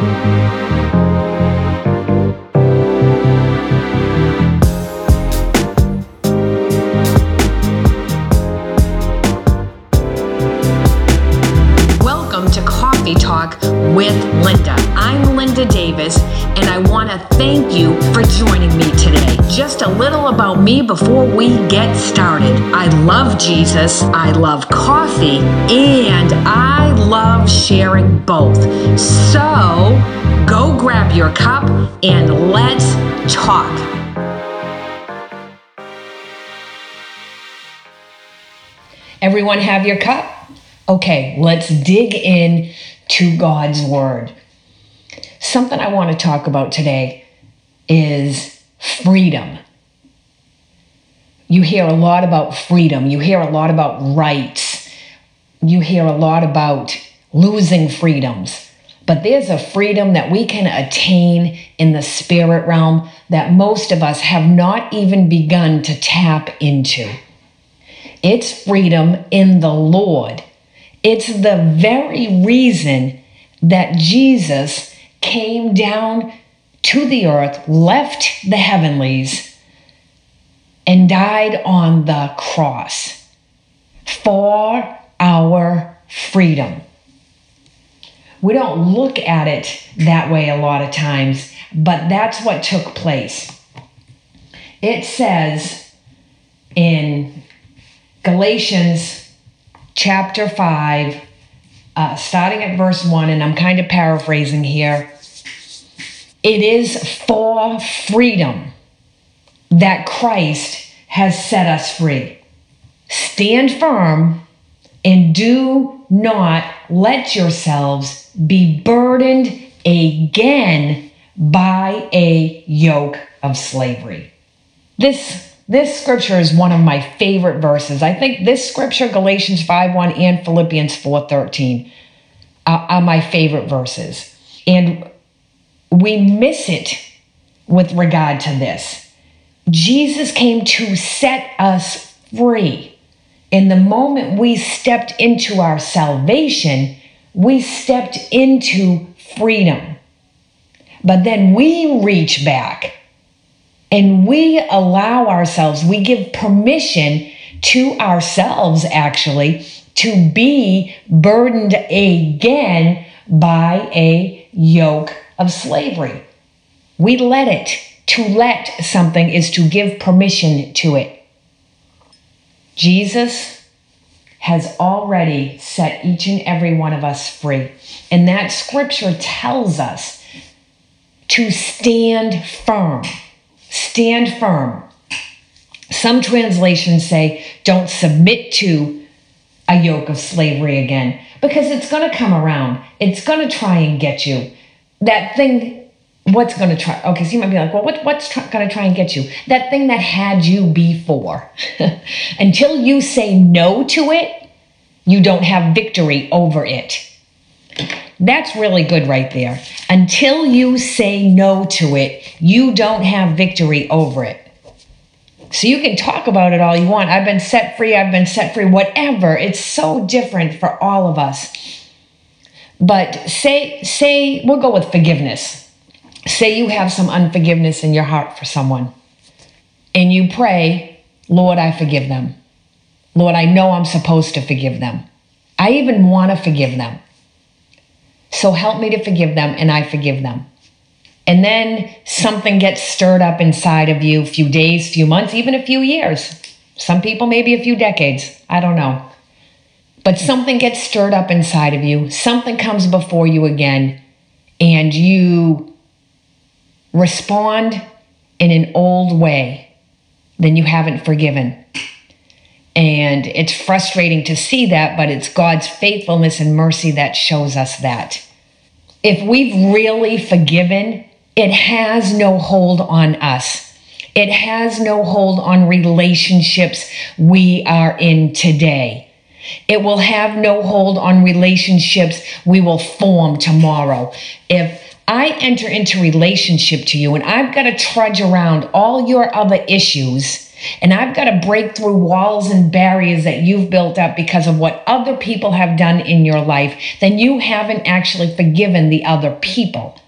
Welcome to Coffee Talk with Linda. I'm Linda Davis, and I want to thank you for joining me today. Just a little me before we get started. I love Jesus, I love coffee, and I love sharing both. So go grab your cup and let's talk. Everyone have your cup? Okay, let's dig in to God's Word. Something I want to talk about today is freedom. You hear a lot about freedom, you hear a lot about rights, you hear a lot about losing freedoms. But there's a freedom that we can attain in the spirit realm that most of us have not even begun to tap into. It's freedom in the Lord. It's the very reason that Jesus came down to the earth, left the heavenlies, and died on the cross for our freedom. We don't look at it that way a lot of times, but that's what took place. It says in Galatians chapter 5, uh, starting at verse 1, and I'm kind of paraphrasing here. It is for freedom that Christ has set us free. Stand firm and do not let yourselves be burdened again by a yoke of slavery. This this scripture is one of my favorite verses. I think this scripture, Galatians 5 1 and Philippians 4 13, are, are my favorite verses. And we miss it with regard to this. Jesus came to set us free. In the moment we stepped into our salvation, we stepped into freedom. But then we reach back and we allow ourselves, we give permission to ourselves actually to be burdened again by a yoke of slavery. We let it. To let something is to give permission to it. Jesus has already set each and every one of us free. And that scripture tells us to stand firm. Stand firm. Some translations say, don't submit to a yoke of slavery again because it's going to come around. It's going to try and get you. That thing, what's going to try? Okay, so you might be like, well, what, what's going to try and get you? That thing that had you before. Until you say no to it, you don't have victory over it. That's really good right there. Until you say no to it, you don't have victory over it. So you can talk about it all you want. I've been set free, I've been set free, whatever. It's so different for all of us. But say say we'll go with forgiveness. Say you have some unforgiveness in your heart for someone. And you pray, "Lord, I forgive them." Lord, I know I'm supposed to forgive them. I even want to forgive them. So help me to forgive them, and I forgive them. And then something gets stirred up inside of you, a few days, few months, even a few years. Some people, maybe a few decades. I don't know. But something gets stirred up inside of you. Something comes before you again, and you respond in an old way. Then you haven't forgiven. And it's frustrating to see that, but it's God's faithfulness and mercy that shows us that. If we've really forgiven, it has no hold on us. It has no hold on relationships we are in today. It will have no hold on relationships we will form tomorrow. If I enter into relationship to you and I've got to trudge around all your other issues and I've got to break through walls and barriers that you've built up because of what other people have done in your life, then you haven't actually forgiven the other people.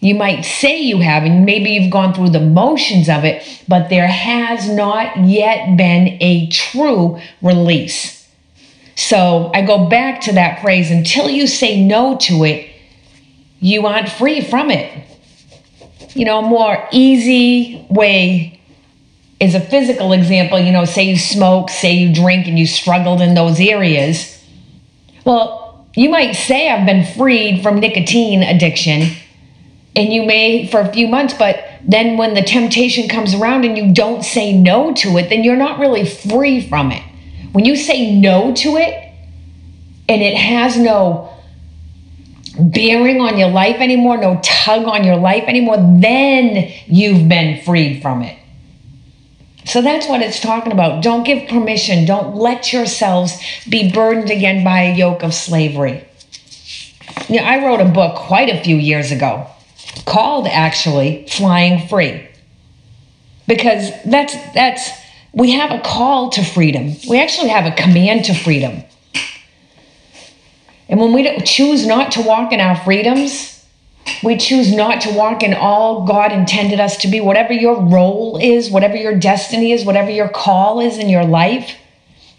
You might say you have, and maybe you've gone through the motions of it, but there has not yet been a true release. So I go back to that phrase until you say no to it, you aren't free from it. You know, a more easy way is a physical example. You know, say you smoke, say you drink, and you struggled in those areas. Well, you might say, I've been freed from nicotine addiction and you may for a few months, but then when the temptation comes around and you don't say no to it, then you're not really free from it. When you say no to it and it has no bearing on your life anymore, no tug on your life anymore, then you've been freed from it. So that's what it's talking about. Don't give permission. Don't let yourselves be burdened again by a yoke of slavery. Yeah, I wrote a book quite a few years ago called actually flying free because that's that's we have a call to freedom we actually have a command to freedom and when we choose not to walk in our freedoms we choose not to walk in all god intended us to be whatever your role is whatever your destiny is whatever your call is in your life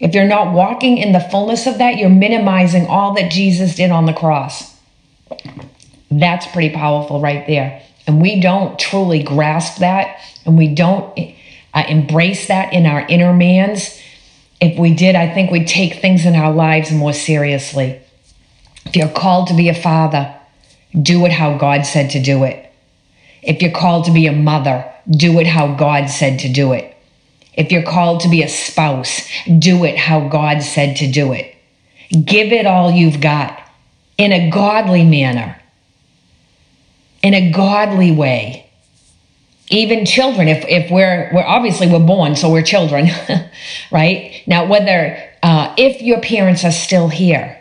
if you're not walking in the fullness of that you're minimizing all that jesus did on the cross that's pretty powerful right there. And we don't truly grasp that and we don't uh, embrace that in our inner mans. If we did, I think we'd take things in our lives more seriously. If you're called to be a father, do it how God said to do it. If you're called to be a mother, do it how God said to do it. If you're called to be a spouse, do it how God said to do it. Give it all you've got in a godly manner in a godly way. Even children, if, if we're, we're obviously we're born, so we're children, right? Now, whether, uh, if your parents are still here,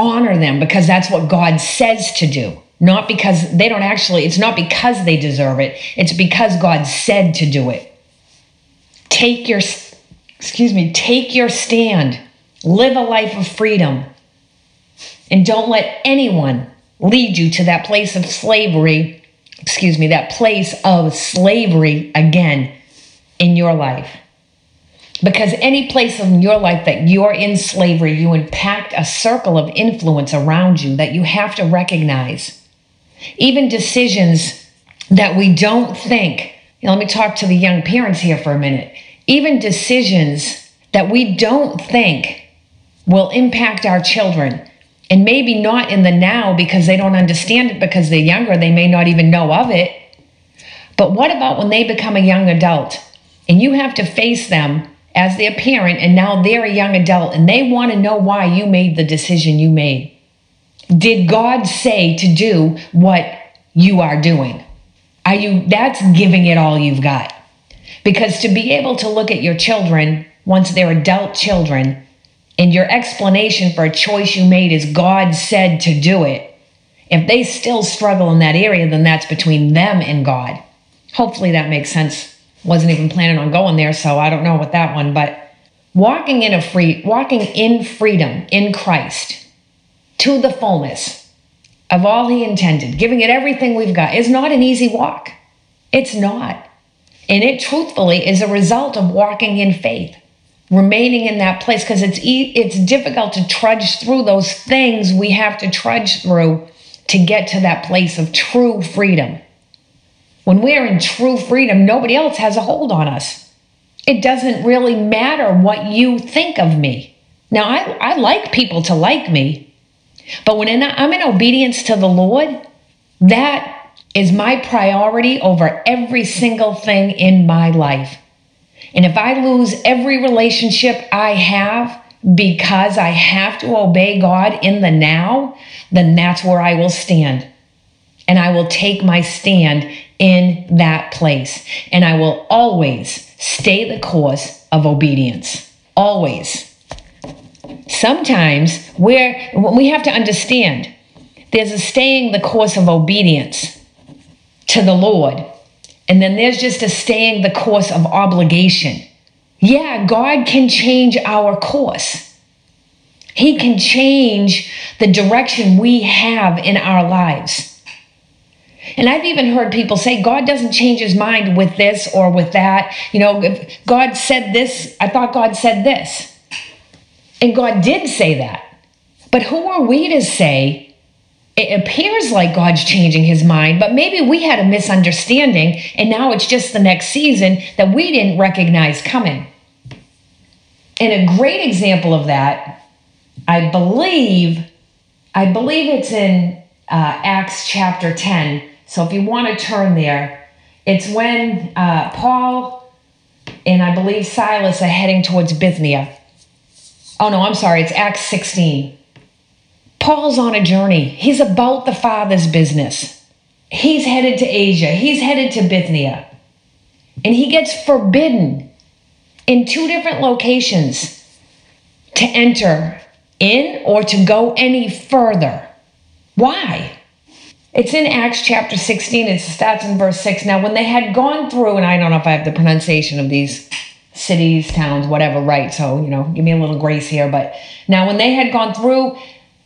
honor them because that's what God says to do. Not because they don't actually, it's not because they deserve it, it's because God said to do it. Take your, excuse me, take your stand. Live a life of freedom. And don't let anyone lead you to that place of slavery, excuse me, that place of slavery again in your life. Because any place in your life that you're in slavery, you impact a circle of influence around you that you have to recognize. Even decisions that we don't think, let me talk to the young parents here for a minute. Even decisions that we don't think will impact our children and maybe not in the now because they don't understand it because they're younger, they may not even know of it. But what about when they become a young adult and you have to face them as their parent and now they're a young adult and they want to know why you made the decision you made? Did God say to do what you are doing? Are you that's giving it all you've got? Because to be able to look at your children once they're adult children and your explanation for a choice you made is God said to do it, if they still struggle in that area, then that's between them and God. Hopefully that makes sense. Wasn't even planning on going there, so I don't know what that one, but walking in a free walking in freedom in Christ to the fullness of all he intended, giving it everything we've got is not an easy walk. It's not. And it truthfully is a result of walking in faith remaining in that place because it's e- it's difficult to trudge through those things we have to trudge through to get to that place of true freedom. When we're in true freedom, nobody else has a hold on us. It doesn't really matter what you think of me. Now, I, I like people to like me, but when I'm in obedience to the Lord, that is my priority over every single thing in my life. And if I lose every relationship I have because I have to obey God in the now, then that's where I will stand. And I will take my stand in that place. And I will always stay the course of obedience. Always. Sometimes where we have to understand there's a staying the course of obedience to the Lord And then there's just a staying the course of obligation. Yeah, God can change our course. He can change the direction we have in our lives. And I've even heard people say God doesn't change his mind with this or with that. You know, if God said this, I thought God said this. And God did say that. But who are we to say it appears like God's changing his mind, but maybe we had a misunderstanding and now it's just the next season that we didn't recognize coming. And a great example of that, I believe, I believe it's in uh, Acts chapter 10. So if you want to turn there, it's when uh, Paul and I believe Silas are heading towards Bithynia. Oh no, I'm sorry, it's Acts 16. Paul's on a journey. He's about the Father's business. He's headed to Asia, he's headed to Bithynia. And he gets forbidden in two different locations to enter in or to go any further. Why? It's in Acts chapter 16. It starts in verse 6. Now, when they had gone through, and I don't know if I have the pronunciation of these cities, towns, whatever, right? So, you know, give me a little grace here. But now, when they had gone through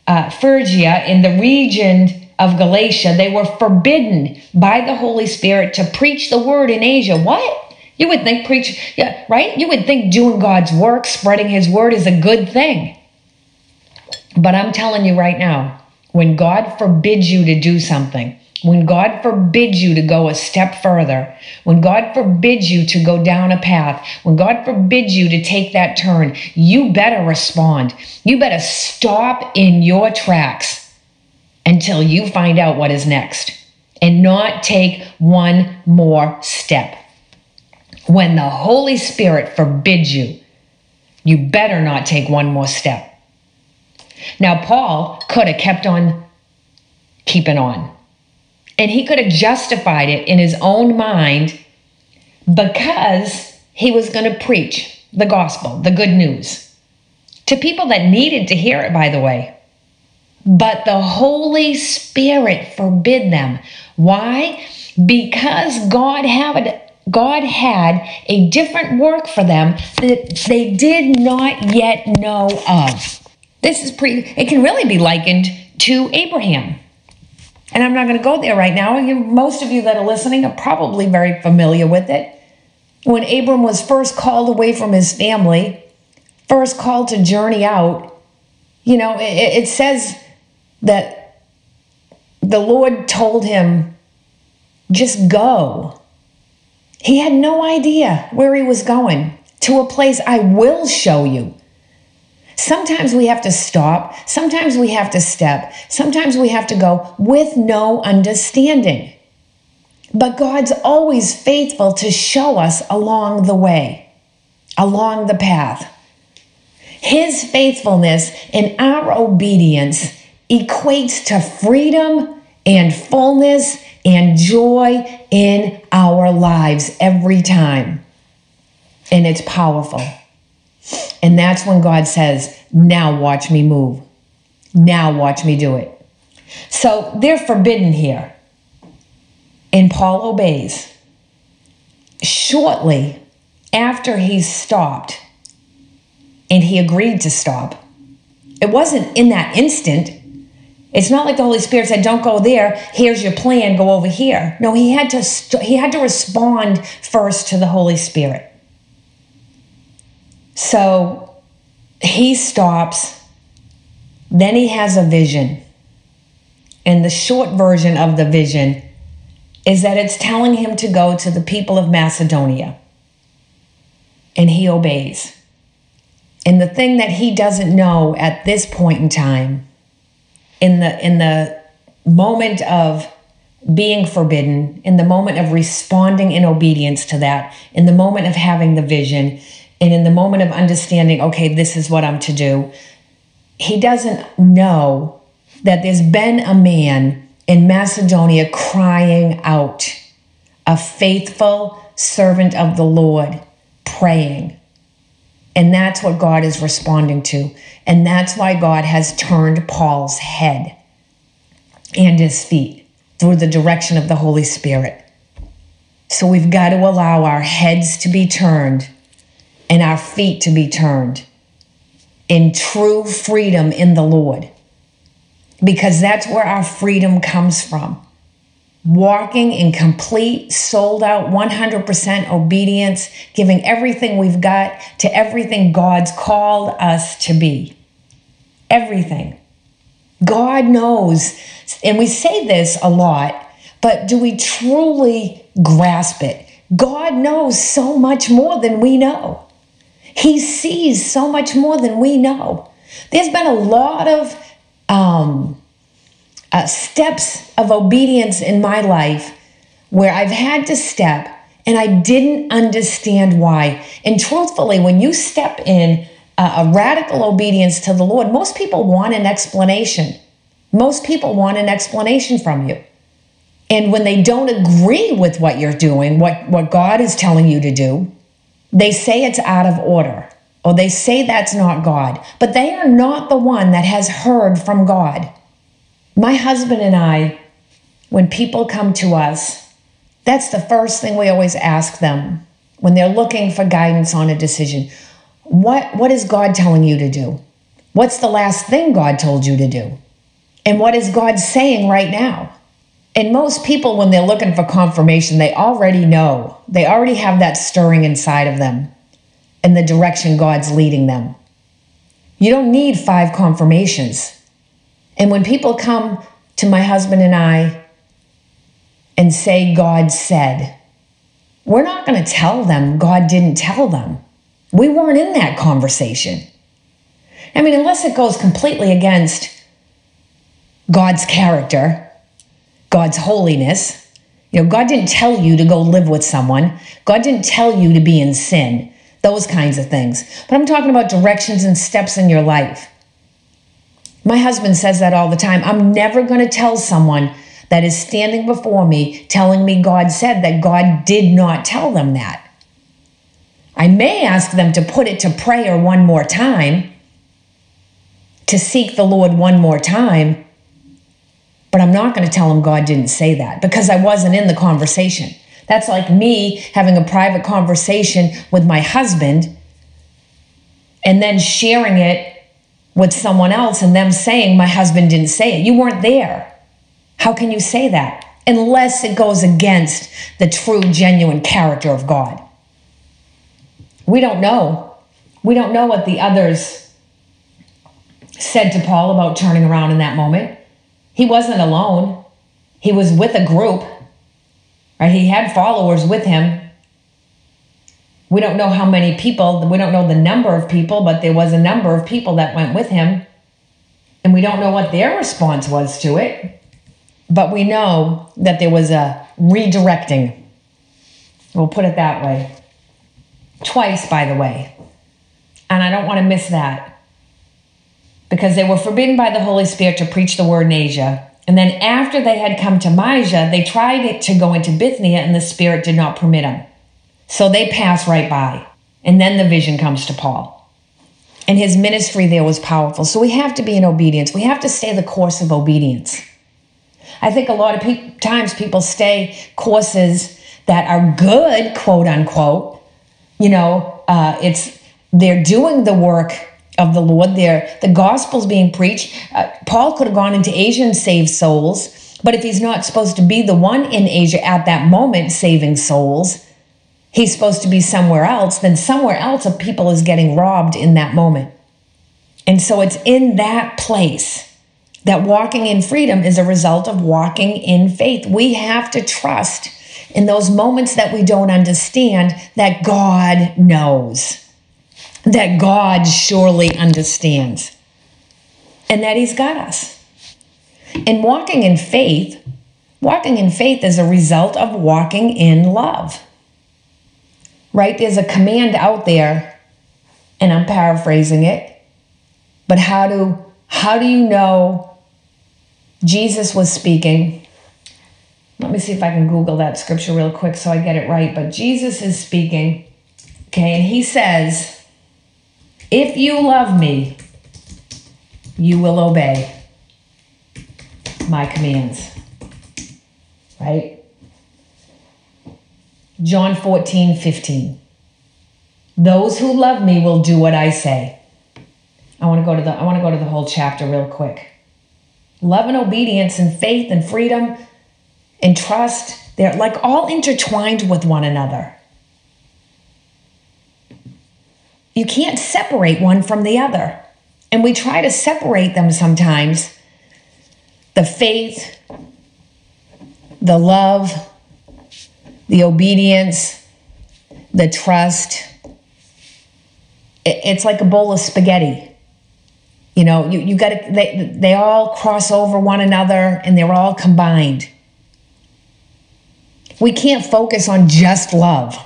uh, Phrygia in the region of Galatia, they were forbidden by the Holy Spirit to preach the word in Asia. What? You would think preach, yeah, right? You would think doing God's work, spreading his word is a good thing. But I'm telling you right now, when God forbids you to do something, when God forbids you to go a step further, when God forbids you to go down a path, when God forbids you to take that turn, you better respond. You better stop in your tracks until you find out what is next and not take one more step. When the Holy Spirit forbids you, you better not take one more step. Now, Paul could have kept on keeping on. And he could have justified it in his own mind because he was going to preach the gospel, the good news, to people that needed to hear it, by the way. But the Holy Spirit forbid them. Why? Because God had God had a different work for them that they did not yet know of. This is pre it can really be likened to Abraham. And I'm not going to go there right now. You, most of you that are listening are probably very familiar with it. When Abram was first called away from his family, first called to journey out, you know, it, it says that the Lord told him, just go. He had no idea where he was going to a place I will show you. Sometimes we have to stop. Sometimes we have to step. Sometimes we have to go with no understanding. But God's always faithful to show us along the way, along the path. His faithfulness and our obedience equates to freedom and fullness and joy in our lives every time. And it's powerful. And that's when God says, Now watch me move. Now watch me do it. So they're forbidden here. And Paul obeys. Shortly after he stopped, and he agreed to stop, it wasn't in that instant. It's not like the Holy Spirit said, "Don't go there. Here's your plan. Go over here." No, he had to. St- he had to respond first to the Holy Spirit. So he stops, then he has a vision. And the short version of the vision is that it's telling him to go to the people of Macedonia. And he obeys. And the thing that he doesn't know at this point in time, in the in the moment of being forbidden, in the moment of responding in obedience to that, in the moment of having the vision, and in the moment of understanding, okay, this is what I'm to do, he doesn't know that there's been a man in Macedonia crying out, a faithful servant of the Lord praying. And that's what God is responding to. And that's why God has turned Paul's head and his feet through the direction of the Holy Spirit. So we've got to allow our heads to be turned and our feet to be turned in true freedom in the Lord. Because that's where our freedom comes from. Walking in complete, sold out, 100% obedience, giving everything we've got to everything God's called us to be. Everything. God knows, and we say this a lot, but do we truly grasp it? God knows so much more than we know. He sees so much more than we know. There's been a lot of um, uh, steps of obedience in my life where I've had to step and I didn't understand why. And truthfully, when you step in a radical obedience to the Lord, most people want an explanation. Most people want an explanation from you. And when they don't agree with what you're doing, what, what God is telling you to do, they say it's out of order or they say that's not God, but they are not the one that has heard from God. My husband and I, when people come to us, that's the first thing we always ask them when they're looking for guidance on a decision. What, what is God telling you to do? What's the last thing God told you to do? And what is God saying right now? And most people, when they're looking for confirmation, they already know. They already have that stirring inside of them and the direction God's leading them. You don't need five confirmations. And when people come to my husband and I and say, God said, we're not going to tell them God didn't tell them. We weren't in that conversation. I mean, unless it goes completely against God's character, God's holiness. You know, God didn't tell you to go live with someone. God didn't tell you to be in sin. Those kinds of things. But I'm talking about directions and steps in your life. My husband says that all the time. I'm never going to tell someone that is standing before me telling me God said that God did not tell them that. I may ask them to put it to prayer one more time, to seek the Lord one more time, but I'm not going to tell him God didn't say that because I wasn't in the conversation. That's like me having a private conversation with my husband and then sharing it with someone else and them saying my husband didn't say it. You weren't there. How can you say that? Unless it goes against the true, genuine character of God. We don't know. We don't know what the others said to Paul about turning around in that moment. He wasn't alone. He was with a group, right? He had followers with him. We don't know how many people, we don't know the number of people, but there was a number of people that went with him. And we don't know what their response was to it. But we know that there was a redirecting. We'll put it that way. Twice, by the way. And I don't want to miss that because they were forbidden by the Holy Spirit to preach the word in Asia. And then after they had come to Mysia, they tried to go into Bithynia and the Spirit did not permit them. So they pass right by. And then the vision comes to Paul. And his ministry there was powerful. So we have to be in obedience. We have to stay the course of obedience. I think a lot of pe- times people stay courses that are good, quote unquote. You know, uh, it's they're doing the work of the Lord there. The gospel's being preached. Uh, Paul could have gone into Asia and saved souls, but if he's not supposed to be the one in Asia at that moment saving souls, he's supposed to be somewhere else, then somewhere else a people is getting robbed in that moment. And so it's in that place that walking in freedom is a result of walking in faith. We have to trust in those moments that we don't understand that God knows that God surely understands and that He's got us. And walking in faith, walking in faith is a result of walking in love. Right? There's a command out there, and I'm paraphrasing it, but how do how do you know Jesus was speaking? Let me see if I can Google that scripture real quick so I get it right. But Jesus is speaking, okay, and he says, if you love me, you will obey my commands. Right? John 14, 15. Those who love me will do what I say. I want to go to the I want to go to the whole chapter real quick. Love and obedience and faith and freedom and trust, they're like all intertwined with one another. You can't separate one from the other. And we try to separate them sometimes. The faith, the love, the obedience, the trust. It's like a bowl of spaghetti. You know, you, you got to, they, they all cross over one another and they're all combined. We can't focus on just love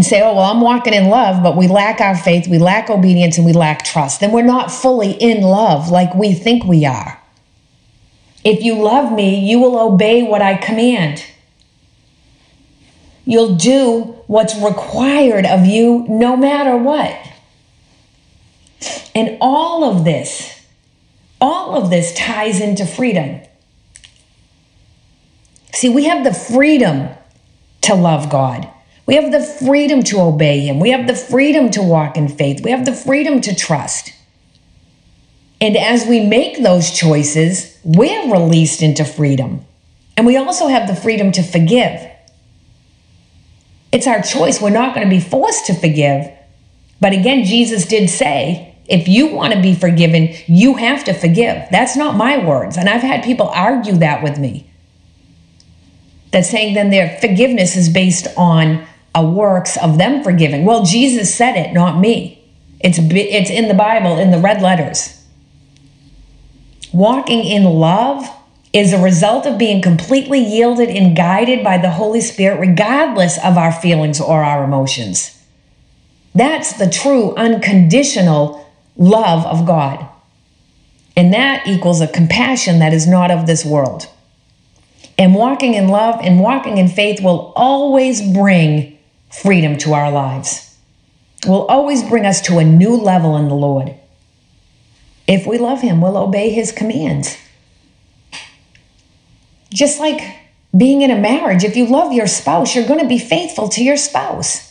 and say, oh, well, I'm walking in love, but we lack our faith, we lack obedience, and we lack trust. Then we're not fully in love like we think we are. If you love me, you will obey what I command. You'll do what's required of you no matter what. And all of this, all of this ties into freedom. See, we have the freedom to love God. We have the freedom to obey Him. We have the freedom to walk in faith. We have the freedom to trust. And as we make those choices, we're released into freedom. And we also have the freedom to forgive. It's our choice. We're not going to be forced to forgive. But again, Jesus did say, if you want to be forgiven, you have to forgive. That's not my words. And I've had people argue that with me. That saying then their forgiveness is based on a works of them forgiving. Well, Jesus said it, not me. It's it's in the Bible in the red letters. Walking in love is a result of being completely yielded and guided by the Holy Spirit regardless of our feelings or our emotions. That's the true unconditional love of God. And that equals a compassion that is not of this world. And walking in love and walking in faith will always bring freedom to our lives, will always bring us to a new level in the Lord. If we love Him, we'll obey His commands. Just like being in a marriage, if you love your spouse, you're going to be faithful to your spouse.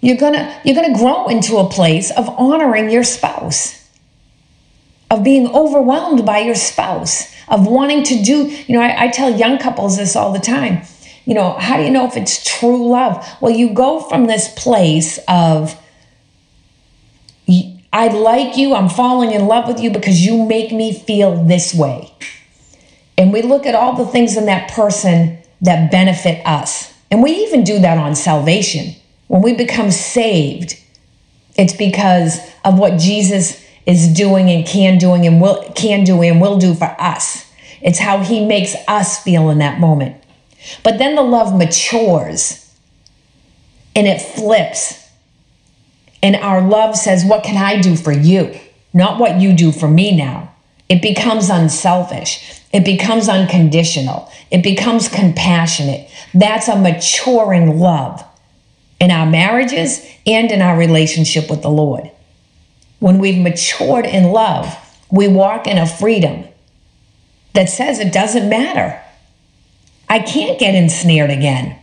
You're gonna you're gonna grow into a place of honoring your spouse, of being overwhelmed by your spouse, of wanting to do. You know, I, I tell young couples this all the time. You know, how do you know if it's true love? Well, you go from this place of I like you, I'm falling in love with you because you make me feel this way. And we look at all the things in that person that benefit us. And we even do that on salvation. When we become saved, it's because of what Jesus is doing and can doing and will can do and will do for us. It's how he makes us feel in that moment. But then the love matures and it flips. And our love says, What can I do for you? Not what you do for me now. It becomes unselfish. It becomes unconditional. It becomes compassionate. That's a maturing love in our marriages and in our relationship with the Lord. When we've matured in love, we walk in a freedom that says it doesn't matter. I can't get ensnared again.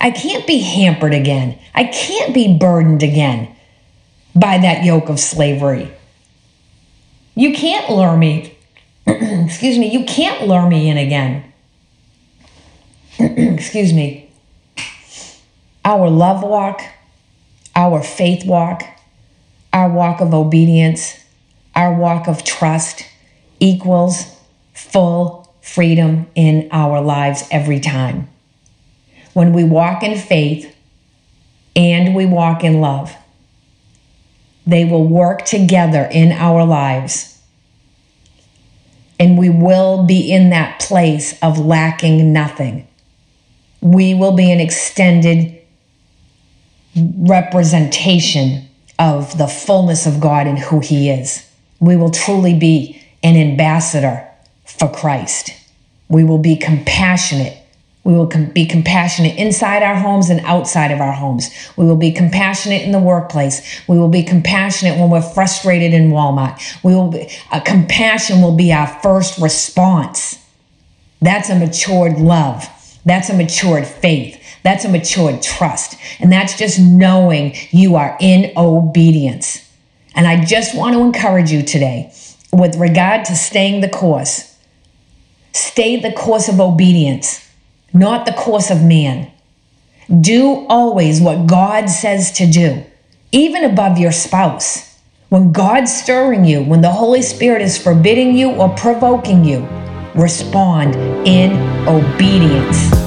I can't be hampered again. I can't be burdened again by that yoke of slavery. You can't lure me, excuse me, you can't lure me in again. excuse me our love walk, our faith walk, our walk of obedience, our walk of trust equals full freedom in our lives every time. When we walk in faith and we walk in love, they will work together in our lives. And we will be in that place of lacking nothing. We will be an extended representation of the fullness of God and who He is. We will truly be an ambassador for Christ. We will be compassionate. We will com- be compassionate inside our homes and outside of our homes. We will be compassionate in the workplace. We will be compassionate when we're frustrated in Walmart. We will be, uh, compassion will be our first response. That's a matured love. That's a matured faith. That's a matured trust. And that's just knowing you are in obedience. And I just want to encourage you today with regard to staying the course. Stay the course of obedience, not the course of man. Do always what God says to do, even above your spouse. When God's stirring you, when the Holy Spirit is forbidding you or provoking you, respond in obedience.